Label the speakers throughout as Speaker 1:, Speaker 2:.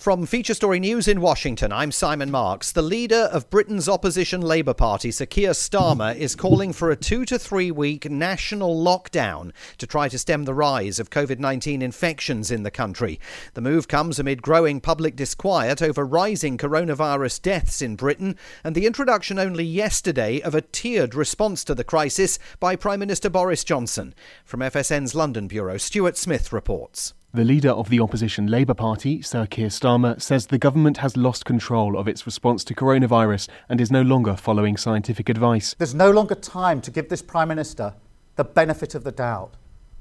Speaker 1: From Feature Story News in Washington, I'm Simon Marks. The leader of Britain's opposition Labour Party, Sir Keir Starmer, is calling for a two to three week national lockdown to try to stem the rise of COVID 19 infections in the country. The move comes amid growing public disquiet over rising coronavirus deaths in Britain and the introduction only yesterday of a tiered response to the crisis by Prime Minister Boris Johnson. From FSN's London Bureau, Stuart Smith reports.
Speaker 2: The leader of the opposition Labour Party, Sir Keir Starmer, says the government has lost control of its response to coronavirus and is no longer following scientific advice.
Speaker 3: There's no longer time to give this Prime Minister the benefit of the doubt.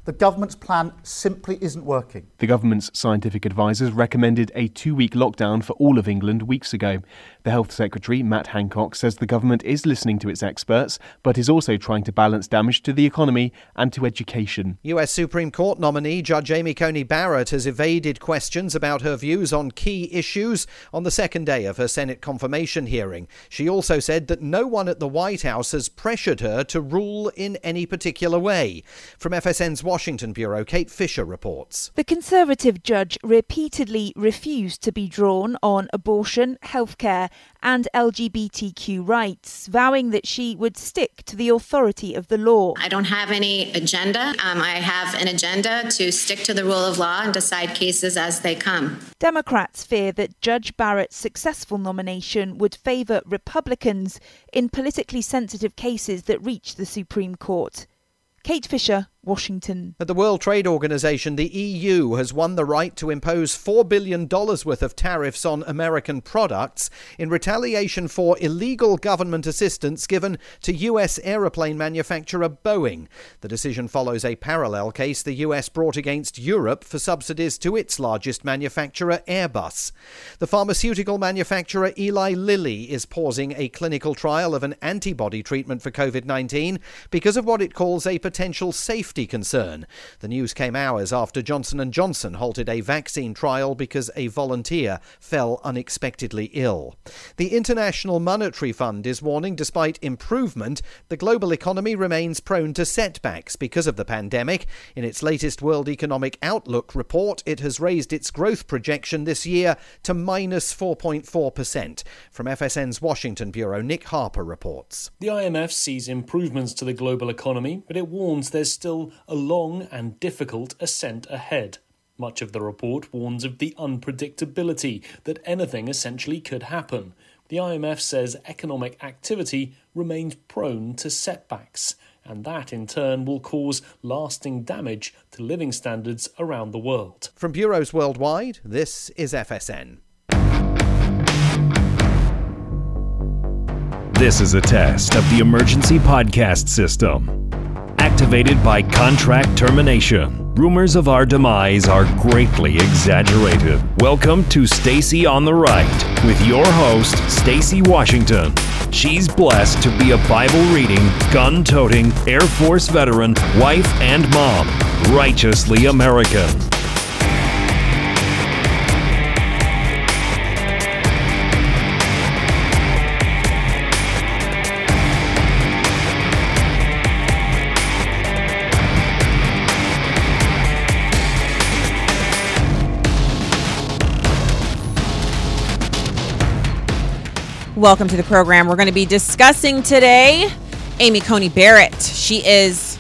Speaker 3: The government's plan simply isn't working.
Speaker 2: The government's scientific advisers recommended a two week lockdown for all of England weeks ago. The Health Secretary, Matt Hancock, says the government is listening to its experts, but is also trying to balance damage to the economy and to education.
Speaker 1: US Supreme Court nominee Judge Amy Coney Barrett has evaded questions about her views on key issues on the second day of her Senate confirmation hearing. She also said that no one at the White House has pressured her to rule in any particular way. From FSN's Washington Washington Bureau, Kate Fisher reports.
Speaker 4: The Conservative judge repeatedly refused to be drawn on abortion, healthcare, and LGBTQ rights, vowing that she would stick to the authority of the law.
Speaker 5: I don't have any agenda. Um, I have an agenda to stick to the rule of law and decide cases as they come.
Speaker 4: Democrats fear that Judge Barrett's successful nomination would favour Republicans in politically sensitive cases that reach the Supreme Court. Kate Fisher, Washington.
Speaker 1: At the World Trade Organization, the EU has won the right to impose $4 billion worth of tariffs on American products in retaliation for illegal government assistance given to U.S. aeroplane manufacturer Boeing. The decision follows a parallel case the U.S. brought against Europe for subsidies to its largest manufacturer, Airbus. The pharmaceutical manufacturer Eli Lilly is pausing a clinical trial of an antibody treatment for COVID 19 because of what it calls a potential safety safety concern. The news came hours after Johnson & Johnson halted a vaccine trial because a volunteer fell unexpectedly ill. The International Monetary Fund is warning despite improvement, the global economy remains prone to setbacks because of the pandemic. In its latest World Economic Outlook report, it has raised its growth projection this year to minus 4.4%. From FSN's Washington Bureau, Nick Harper reports.
Speaker 6: The IMF sees improvements to the global economy, but it warns there's still still a long and difficult ascent ahead. Much of the report warns of the unpredictability that anything essentially could happen. The IMF says economic activity remains prone to setbacks, and that in turn will cause lasting damage to living standards around the world.
Speaker 1: From bureaus worldwide, this is FSN.
Speaker 7: This is a test of the emergency podcast system activated by contract termination. Rumors of our demise are greatly exaggerated. Welcome to Stacy on the Right with your host, Stacy Washington. She's blessed to be a Bible reading, gun toting, Air Force veteran, wife, and mom. Righteously American.
Speaker 8: Welcome to the program. We're going to be discussing today Amy Coney Barrett. She is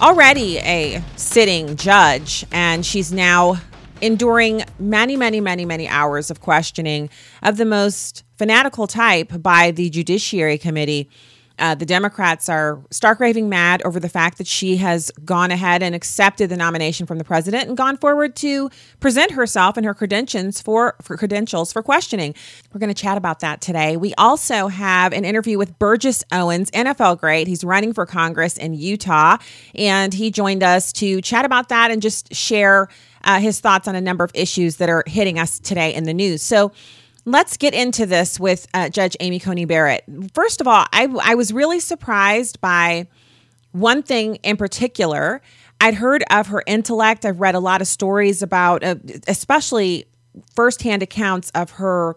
Speaker 8: already a sitting judge, and she's now enduring many, many, many, many hours of questioning of the most fanatical type by the Judiciary Committee. Uh, the Democrats are stark raving mad over the fact that she has gone ahead and accepted the nomination from the president and gone forward to present herself and her credentials for, for credentials for questioning. We're going to chat about that today. We also have an interview with Burgess Owens, NFL great. He's running for Congress in Utah, and he joined us to chat about that and just share uh, his thoughts on a number of issues that are hitting us today in the news. So let's get into this with uh, Judge Amy Coney Barrett. First of all, I, I was really surprised by one thing in particular. I'd heard of her intellect. I've read a lot of stories about, uh, especially firsthand accounts of her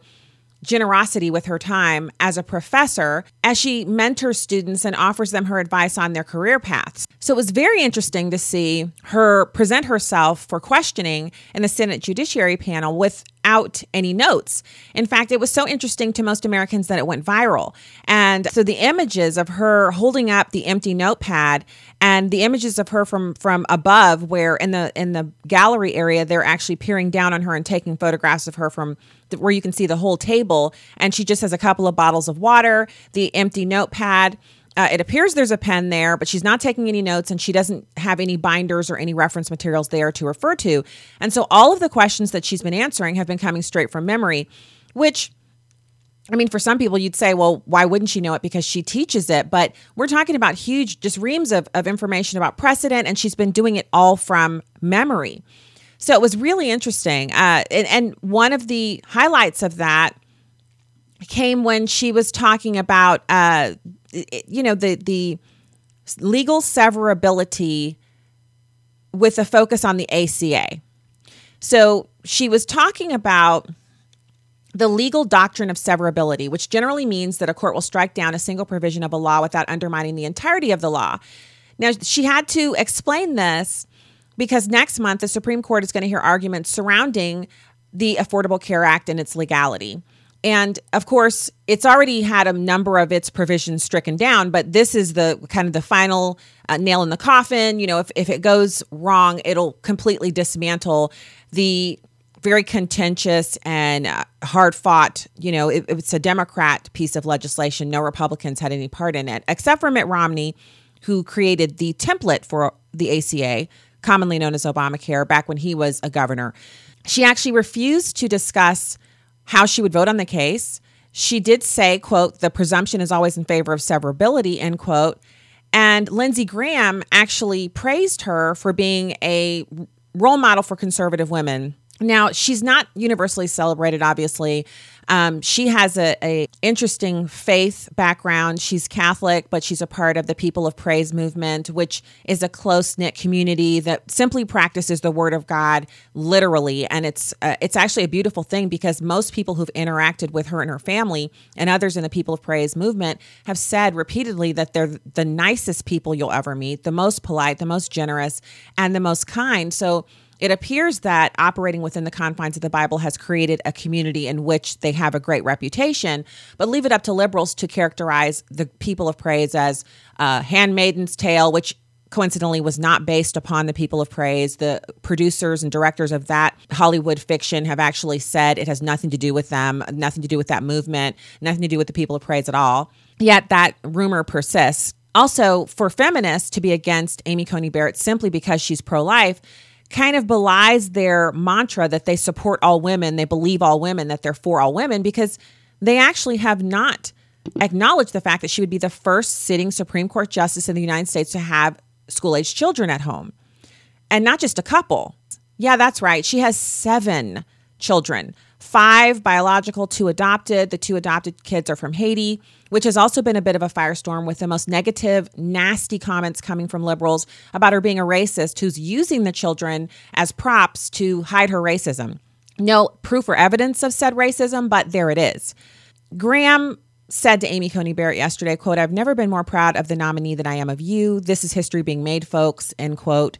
Speaker 8: generosity with her time as a professor as she mentors students and offers them her advice on their career paths. So it was very interesting to see her present herself for questioning in the Senate Judiciary panel without any notes. In fact, it was so interesting to most Americans that it went viral. And so the images of her holding up the empty notepad and the images of her from from above where in the in the gallery area they're actually peering down on her and taking photographs of her from where you can see the whole table and she just has a couple of bottles of water the empty notepad uh, it appears there's a pen there, but she's not taking any notes and she doesn't have any binders or any reference materials there to refer to. And so all of the questions that she's been answering have been coming straight from memory, which I mean, for some people, you'd say, well, why wouldn't she know it? Because she teaches it. But we're talking about huge, just reams of, of information about precedent, and she's been doing it all from memory. So it was really interesting. Uh, and, and one of the highlights of that came when she was talking about, uh, you know, the, the legal severability with a focus on the ACA. So she was talking about the legal doctrine of severability, which generally means that a court will strike down a single provision of a law without undermining the entirety of the law. Now, she had to explain this because next month the Supreme Court is going to hear arguments surrounding the Affordable Care Act and its legality. And of course, it's already had a number of its provisions stricken down, but this is the kind of the final uh, nail in the coffin. You know, if, if it goes wrong, it'll completely dismantle the very contentious and uh, hard fought. You know, it, it's a Democrat piece of legislation. No Republicans had any part in it, except for Mitt Romney, who created the template for the ACA, commonly known as Obamacare, back when he was a governor. She actually refused to discuss how she would vote on the case. She did say, quote, the presumption is always in favor of severability, end quote. And Lindsey Graham actually praised her for being a role model for conservative women now, she's not universally celebrated, obviously. Um, she has a, a, interesting faith background. She's Catholic, but she's a part of the People of Praise movement, which is a close knit community that simply practices the Word of God literally. And it's uh, it's actually a beautiful thing because most people who've interacted with her and her family and others in the People of Praise movement have said repeatedly that they're the nicest people you'll ever meet, the most polite, the most generous, and the most kind. So it appears that operating within the confines of the Bible has created a community in which they have a great reputation, but leave it up to liberals to characterize the people of praise as uh, Handmaiden's Tale, which coincidentally was not based upon the people of praise. The producers and directors of that Hollywood fiction have actually said it has nothing to do with them, nothing to do with that movement, nothing to do with the people of praise at all. Yet that rumor persists. Also, for feminists to be against Amy Coney Barrett simply because she's pro life kind of belies their mantra that they support all women, they believe all women, that they're for all women, because they actually have not acknowledged the fact that she would be the first sitting Supreme Court justice in the United States to have school age children at home. And not just a couple. Yeah, that's right. She has seven children five biological, two adopted. The two adopted kids are from Haiti, which has also been a bit of a firestorm with the most negative, nasty comments coming from liberals about her being a racist who's using the children as props to hide her racism. No proof or evidence of said racism, but there it is. Graham said to Amy Coney Barrett yesterday, quote, I've never been more proud of the nominee than I am of you. This is history being made, folks, end quote.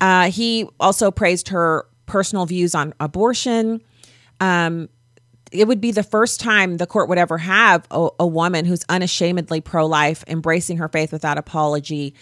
Speaker 8: Uh, he also praised her personal views on abortion, um, it would be the first time the court would ever have a, a woman who's unashamedly pro life, embracing her faith without apology.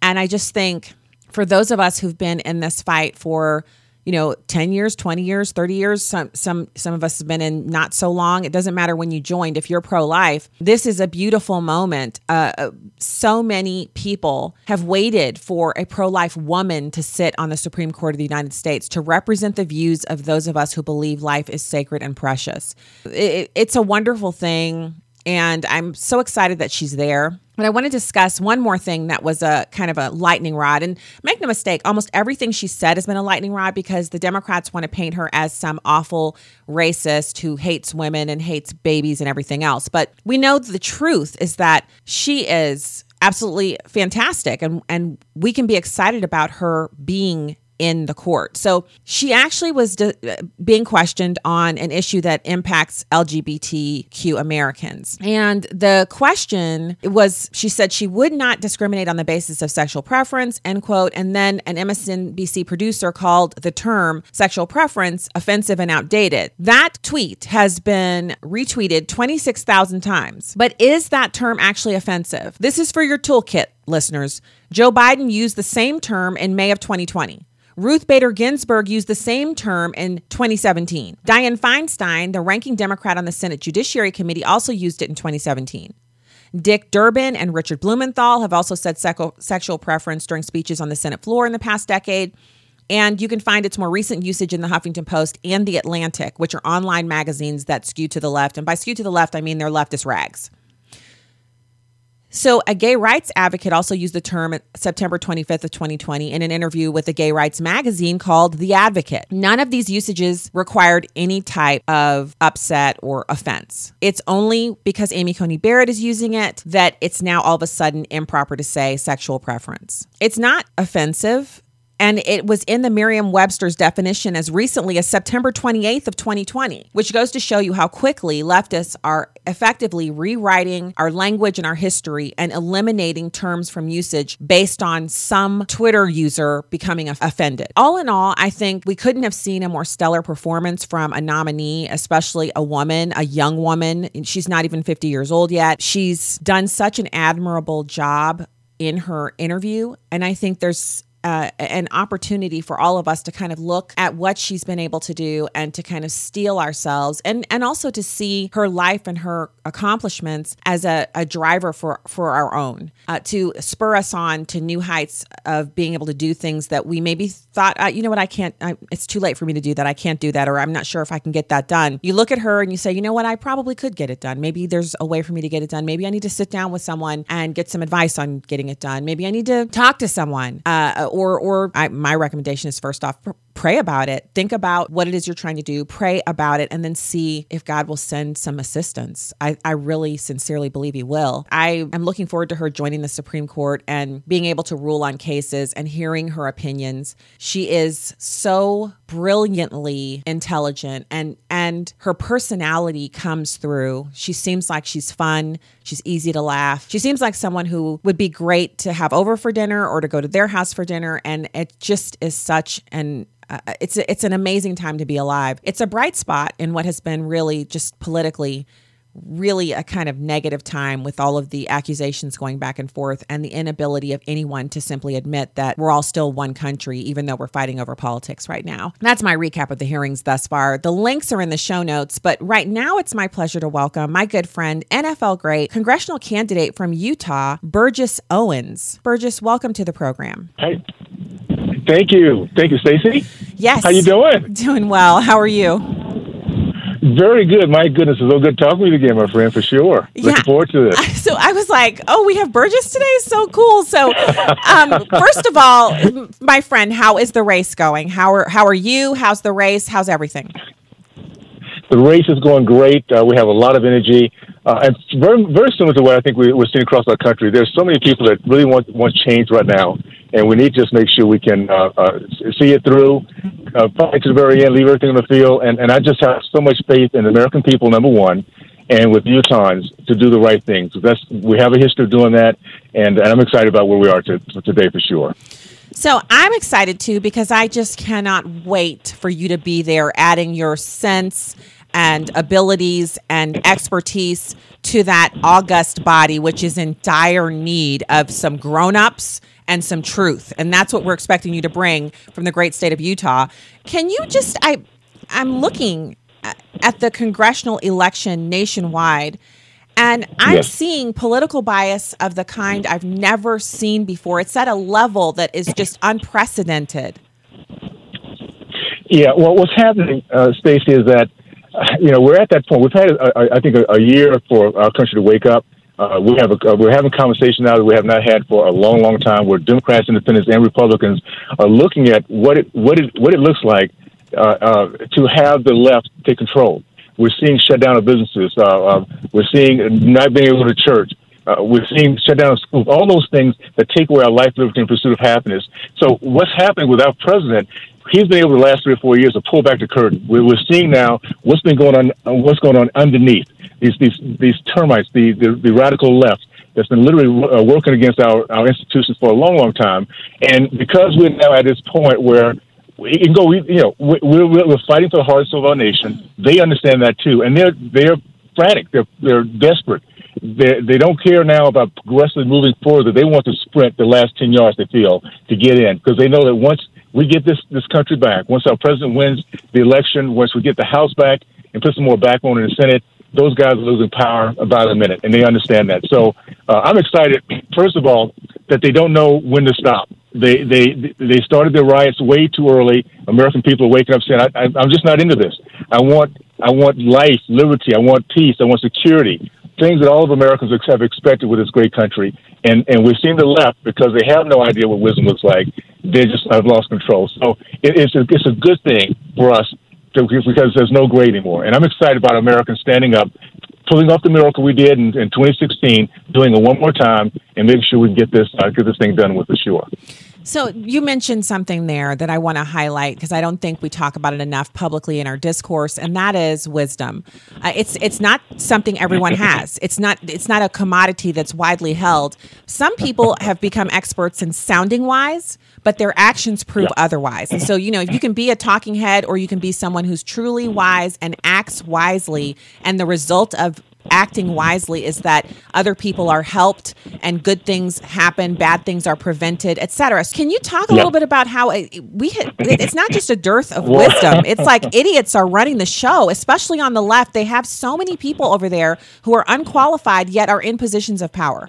Speaker 8: And I just think for those of us who've been in this fight for you know 10 years 20 years 30 years some some some of us have been in not so long. It doesn't matter when you joined if you're pro-life this is a beautiful moment. Uh, uh, so many people have waited for a pro-life woman to sit on the supreme court of the united states to represent the views of those of us who believe life is sacred and precious. It, it's a wonderful thing and I'm so excited that she's there. But I want to discuss one more thing that was a kind of a lightning rod. And make no mistake, almost everything she said has been a lightning rod because the Democrats want to paint her as some awful racist who hates women and hates babies and everything else. But we know the truth is that she is absolutely fantastic and and we can be excited about her being in the court. So she actually was de- being questioned on an issue that impacts LGBTQ Americans. And the question was she said she would not discriminate on the basis of sexual preference, end quote. And then an MSNBC producer called the term sexual preference offensive and outdated. That tweet has been retweeted 26,000 times. But is that term actually offensive? This is for your toolkit, listeners. Joe Biden used the same term in May of 2020. Ruth Bader Ginsburg used the same term in 2017. Dianne Feinstein, the ranking Democrat on the Senate Judiciary Committee, also used it in 2017. Dick Durbin and Richard Blumenthal have also said sexual preference during speeches on the Senate floor in the past decade. And you can find its more recent usage in the Huffington Post and the Atlantic, which are online magazines that skew to the left. And by skew to the left, I mean they're leftist rags. So, a gay rights advocate also used the term September 25th of 2020 in an interview with a gay rights magazine called The Advocate. None of these usages required any type of upset or offense. It's only because Amy Coney Barrett is using it that it's now all of a sudden improper to say sexual preference. It's not offensive and it was in the Merriam-Webster's definition as recently as September 28th of 2020, which goes to show you how quickly leftists are effectively rewriting our language and our history and eliminating terms from usage based on some Twitter user becoming offended. All in all, I think we couldn't have seen a more stellar performance from a nominee, especially a woman, a young woman. She's not even 50 years old yet. She's done such an admirable job in her interview. And I think there's uh, an opportunity for all of us to kind of look at what she's been able to do and to kind of steel ourselves and and also to see her life and her accomplishments as a, a driver for for our own uh, to spur us on to new heights of being able to do things that we maybe thought uh, you know what? I can't I, it's too late for me to do that. I can't do that or I'm not sure if I can get that done. You look at her and you say you know what? I probably could get it done. Maybe there's a way for me to get it done. Maybe I need to sit down with someone and get some advice on getting it done. Maybe I need to talk to someone uh, or or I, my recommendation is first off pray about it. Think about what it is you're trying to do, pray about it, and then see if God will send some assistance. I, I really sincerely believe He will. I am looking forward to her joining the Supreme Court and being able to rule on cases and hearing her opinions. She is so brilliantly intelligent and and her personality comes through. She seems like she's fun, she's easy to laugh. She seems like someone who would be great to have over for dinner or to go to their house for dinner and it just is such an uh, it's it's an amazing time to be alive. It's a bright spot in what has been really just politically really a kind of negative time with all of the accusations going back and forth and the inability of anyone to simply admit that we're all still one country, even though we're fighting over politics right now. That's my recap of the hearings thus far. The links are in the show notes, but right now it's my pleasure to welcome my good friend, NFL great, congressional candidate from Utah, Burgess Owens. Burgess, welcome to the program.
Speaker 9: Hey, Thank you. Thank you, Stacy.
Speaker 8: Yes.
Speaker 9: How you doing?
Speaker 8: Doing well. How are you?
Speaker 9: Very good. My goodness, it's so good talking with you again, my friend, for sure. Yeah. Looking forward to this.
Speaker 8: So I was like, oh, we have Burgess today? So cool. So um, first of all, my friend, how is the race going? How are, how are you? How's the race? How's everything?
Speaker 9: The race is going great. Uh, we have a lot of energy. Uh, and very, very similar to what I think we, we're seeing across our country. There's so many people that really want, want change right now and we need to just make sure we can uh, uh, see it through, uh, fight to the very end, leave everything on the field. And, and I just have so much faith in the American people, number one, and with Utahns to do the right things. That's we have a history of doing that, and, and I'm excited about where we are to, today for sure.
Speaker 8: So I'm excited too because I just cannot wait for you to be there, adding your sense and abilities and expertise to that august body, which is in dire need of some grown-ups and some truth. And that's what we're expecting you to bring from the great state of Utah. Can you just I I'm looking at the congressional election nationwide and I'm yes. seeing political bias of the kind I've never seen before. It's at a level that is just unprecedented.
Speaker 9: Yeah, well, what's happening, uh, Stacy, is that you know we're at that point. We've had, I think, a, a year for our country to wake up. Uh, we have a, uh, we're having conversation now that we have not had for a long, long time, where Democrats, Independents, and Republicans are looking at what it what it what it looks like uh, uh, to have the left take control. We're seeing shutdown of businesses. Uh, uh, we're seeing not being able to church. Uh, we're seeing shutdown of schools, all those things that take away our life, liberty, and pursuit of happiness. So what's happening with our president? He's been able the last three or four years to pull back the curtain. We're, we're seeing now what's been going on, uh, what's going on underneath these these these termites, the the, the radical left that's been literally uh, working against our, our institutions for a long, long time. And because we're now at this point where we can go, you know, we're, we're, we're fighting for the hearts of our nation. They understand that too, and they're they're frantic. They're they're desperate. They they don't care now about progressively moving further. They want to sprint the last ten yards. They feel to get in because they know that once we get this this country back, once our president wins the election, once we get the House back and put some more backbone in the Senate, those guys are losing power about a minute, and they understand that. So uh, I'm excited. First of all, that they don't know when to stop. They they they started their riots way too early. American people are waking up saying, I, "I'm just not into this. I want I want life, liberty. I want peace. I want security." Things that all of Americans have expected with this great country, and and we've seen the left because they have no idea what wisdom looks like. They just have lost control. So it, it's a, it's a good thing for us because there's no gray anymore. And I'm excited about Americans standing up, pulling off the miracle we did in, in 2016, doing it one more time, and making sure we get this uh, get this thing done with the sure.
Speaker 8: So you mentioned something there that I want to highlight because I don't think we talk about it enough publicly in our discourse, and that is wisdom. Uh, it's it's not something everyone has. It's not it's not a commodity that's widely held. Some people have become experts in sounding wise, but their actions prove yeah. otherwise. And so you know if you can be a talking head or you can be someone who's truly wise and acts wisely, and the result of acting wisely is that other people are helped and good things happen, bad things are prevented, etc. Can you talk a yep. little bit about how it, we it's not just a dearth of wisdom. It's like idiots are running the show, especially on the left. They have so many people over there who are unqualified yet are in positions of power.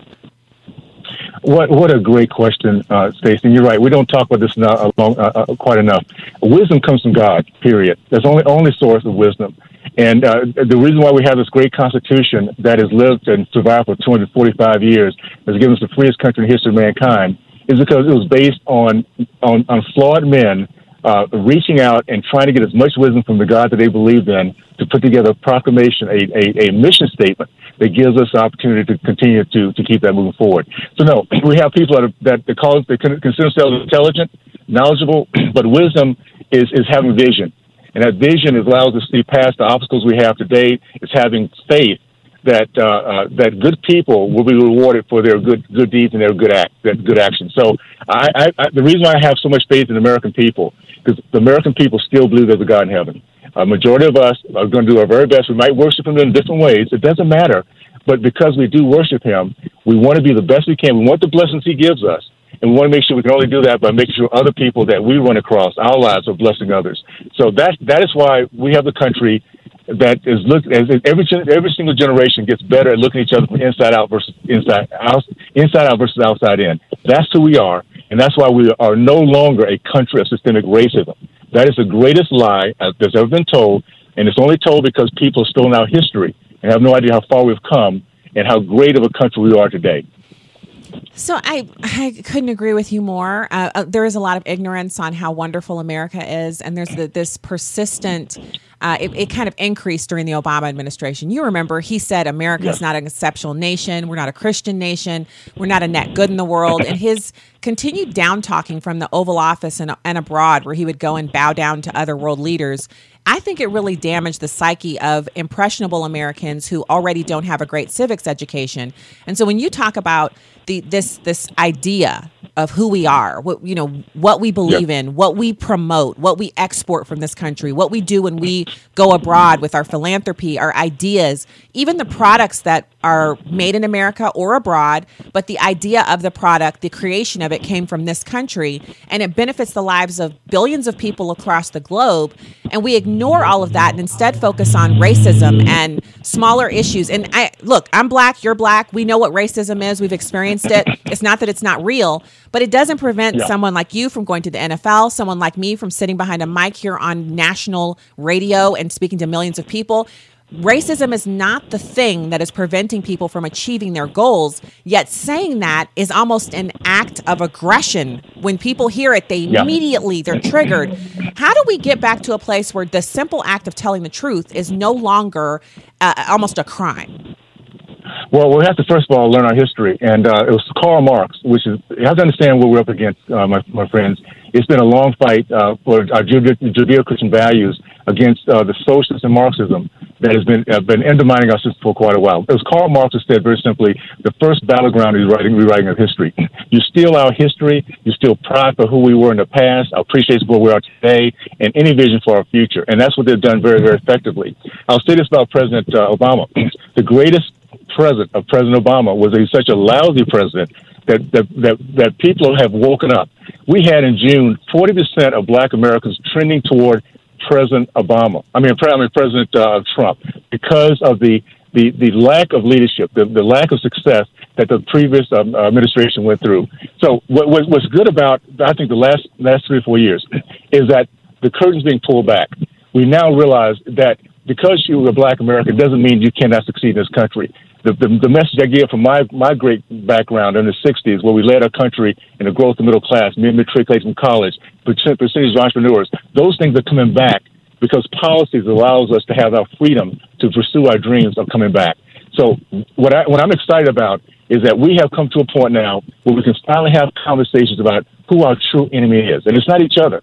Speaker 9: What what a great question, uh, Stacy. You're right. We don't talk about this uh, uh, uh, quite enough. Wisdom comes from God. Period. That's only only source of wisdom. And uh, the reason why we have this great Constitution that has lived and survived for 245 years, has given us the freest country in the history of mankind, is because it was based on on, on flawed men uh, reaching out and trying to get as much wisdom from the God that they believed in to put together a proclamation, a, a, a mission statement that gives us the opportunity to continue to, to keep that moving forward. So no, we have people that, are, that they they consider themselves intelligent, knowledgeable, but wisdom is, is having vision. And that vision allows us to see past the obstacles we have today. It's having faith that uh, uh, that good people will be rewarded for their good good deeds and their good act good action. So I, I, I, the reason why I have so much faith in the American people because the American people still believe there's a God in heaven. A majority of us are going to do our very best. We might worship Him in different ways. It doesn't matter. But because we do worship Him, we want to be the best we can. We want the blessings He gives us. And we want to make sure we can only do that by making sure other people that we run across our lives are blessing others. So that that is why we have the country that is look as every every single generation gets better at looking at each other from inside out versus inside out inside out versus outside in. That's who we are, and that's why we are no longer a country of systemic racism. That is the greatest lie uh, that's ever been told, and it's only told because people have stolen our history and have no idea how far we've come and how great of a country we are today.
Speaker 8: So I I couldn't agree with you more. Uh, uh, there is a lot of ignorance on how wonderful America is, and there's the, this persistent. Uh, it, it, kind of increased during the Obama administration. You remember he said America is yes. not an exceptional nation. We're not a Christian nation. We're not a net good in the world. And his continued down talking from the Oval Office and, and abroad, where he would go and bow down to other world leaders, I think it really damaged the psyche of impressionable Americans who already don't have a great civics education. And so when you talk about the this this idea of who we are, what you know, what we believe yep. in, what we promote, what we export from this country, what we do when we go abroad with our philanthropy, our ideas, even the products that are made in America or abroad, but the idea of the product, the creation of it came from this country and it benefits the lives of billions of people across the globe. And we ignore all of that and instead focus on racism and smaller issues. And I look, I'm black, you're black. We know what racism is. We've experienced it. It's not that it's not real, but it doesn't prevent yeah. someone like you from going to the NFL, someone like me from sitting behind a mic here on national radio and speaking to millions of people Racism is not the thing that is preventing people from achieving their goals, yet saying that is almost an act of aggression. When people hear it, they yeah. immediately they're triggered. How do we get back to a place where the simple act of telling the truth is no longer uh, almost a crime?
Speaker 9: Well, we have to first of all learn our history, and uh, it was Karl Marx, which is you have to understand what we're up against, uh, my, my friends. It's been a long fight uh, for our Judeo-Christian values against uh, the socialists and Marxism that has been uh, been undermining our system for quite a while. As Karl Marx who said very simply, the first battleground is writing, rewriting of history. You steal our history, you steal pride for who we were in the past, our appreciation for where we are today, and any vision for our future. And that's what they've done very, very effectively. I'll say this about President uh, Obama. the greatest present of President Obama was that he's such a lousy president that, that, that, that people have woken up. We had in June 40% of black Americans trending toward President Obama. I mean, I mean President uh, Trump, because of the, the, the lack of leadership, the, the lack of success that the previous um, administration went through. So, what, what's good about I think the last last three or four years is that the curtain's being pulled back. We now realize that because you are a black American doesn't mean you cannot succeed in this country the, the, the message I give from my, my great background in the 60s, where we led our country in the growth of the middle class, mid-matriculate from college, percentage of entrepreneurs, those things are coming back because policies allows us to have our freedom to pursue our dreams of coming back. So what, I, what I'm excited about is that we have come to a point now where we can finally have conversations about who our true enemy is. And it's not each other.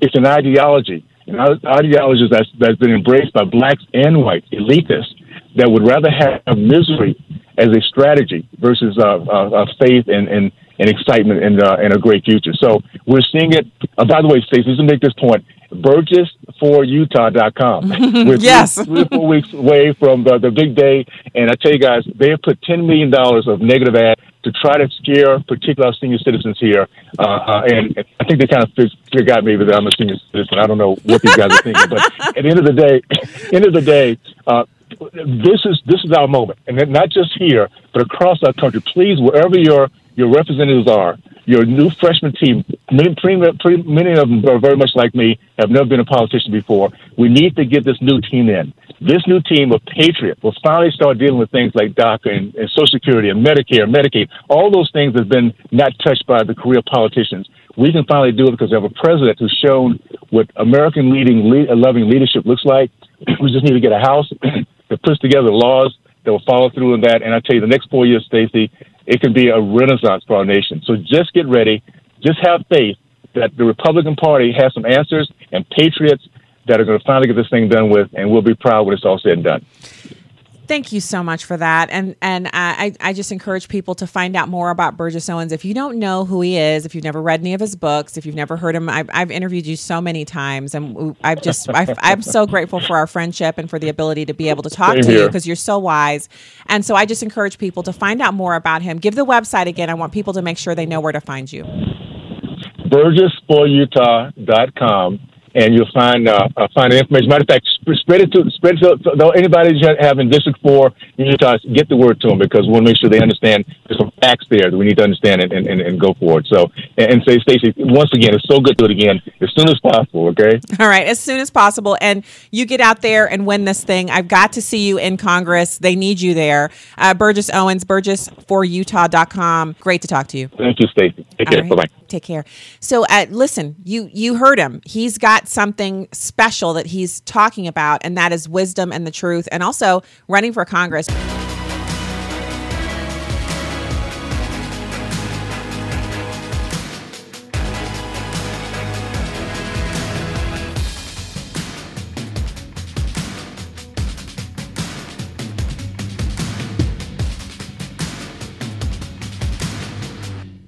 Speaker 9: It's an ideology, an ideology that's, that's been embraced by blacks and whites, elitists, that would rather have misery as a strategy versus uh, uh, uh, faith and, and, and excitement and, uh, and a great future. So we're seeing it. Uh, by the way, Stacy, just to make this point, BurgessForUtah.com. we're
Speaker 8: yes.
Speaker 9: three, three or four weeks away from the, the big day. And I tell you guys, they have put $10 million of negative ads to try to scare particular senior citizens here. Uh, uh, and I think they kind of figured out maybe that I'm a senior citizen. I don't know what these guys are thinking. But at the end of the day, end of the day, uh, this is this is our moment, and not just here, but across our country. Please, wherever your your representatives are, your new freshman team, many, many of them are very much like me, have never been a politician before. We need to get this new team in. This new team of patriots will finally start dealing with things like DACA and, and Social Security and Medicare, Medicaid, all those things that have been not touched by the career politicians. We can finally do it because we have a president who's shown what American leading, lead, loving leadership looks like. we just need to get a House that puts together laws that will follow through on that. And I tell you, the next four years, Stacy, it can be a renaissance for our nation. So just get ready. Just have faith that the Republican Party has some answers and patriots that are going to finally get this thing done with, and we'll be proud when it's all said and done.
Speaker 8: Thank you so much for that, and and I I just encourage people to find out more about Burgess Owens. If you don't know who he is, if you've never read any of his books, if you've never heard him, I've, I've interviewed you so many times, and I've just i am so grateful for our friendship and for the ability to be able to talk Same to here. you because you're so wise. And so I just encourage people to find out more about him. Give the website again. I want people to make sure they know where to find you.
Speaker 9: BurgessForUtah.com and you'll find uh, uh, find the information. Matter of fact, spread it to spread it to though anybody having District Four in Utah, get the word to them because we want to make sure they understand there's some facts there that we need to understand and, and, and go forward. So and, and say, Stacy, once again, it's so good to do it again as soon as possible. Okay.
Speaker 8: All right, as soon as possible, and you get out there and win this thing. I've got to see you in Congress. They need you there. Uh, Burgess Owens, BurgessForUtah.com. Great to talk to you.
Speaker 9: Thank you, Stacy. Take care. Right. Bye bye.
Speaker 8: Take care. So, uh, listen, you you heard him. He's something special that he's talking about, and that is wisdom and the truth, and also running for Congress.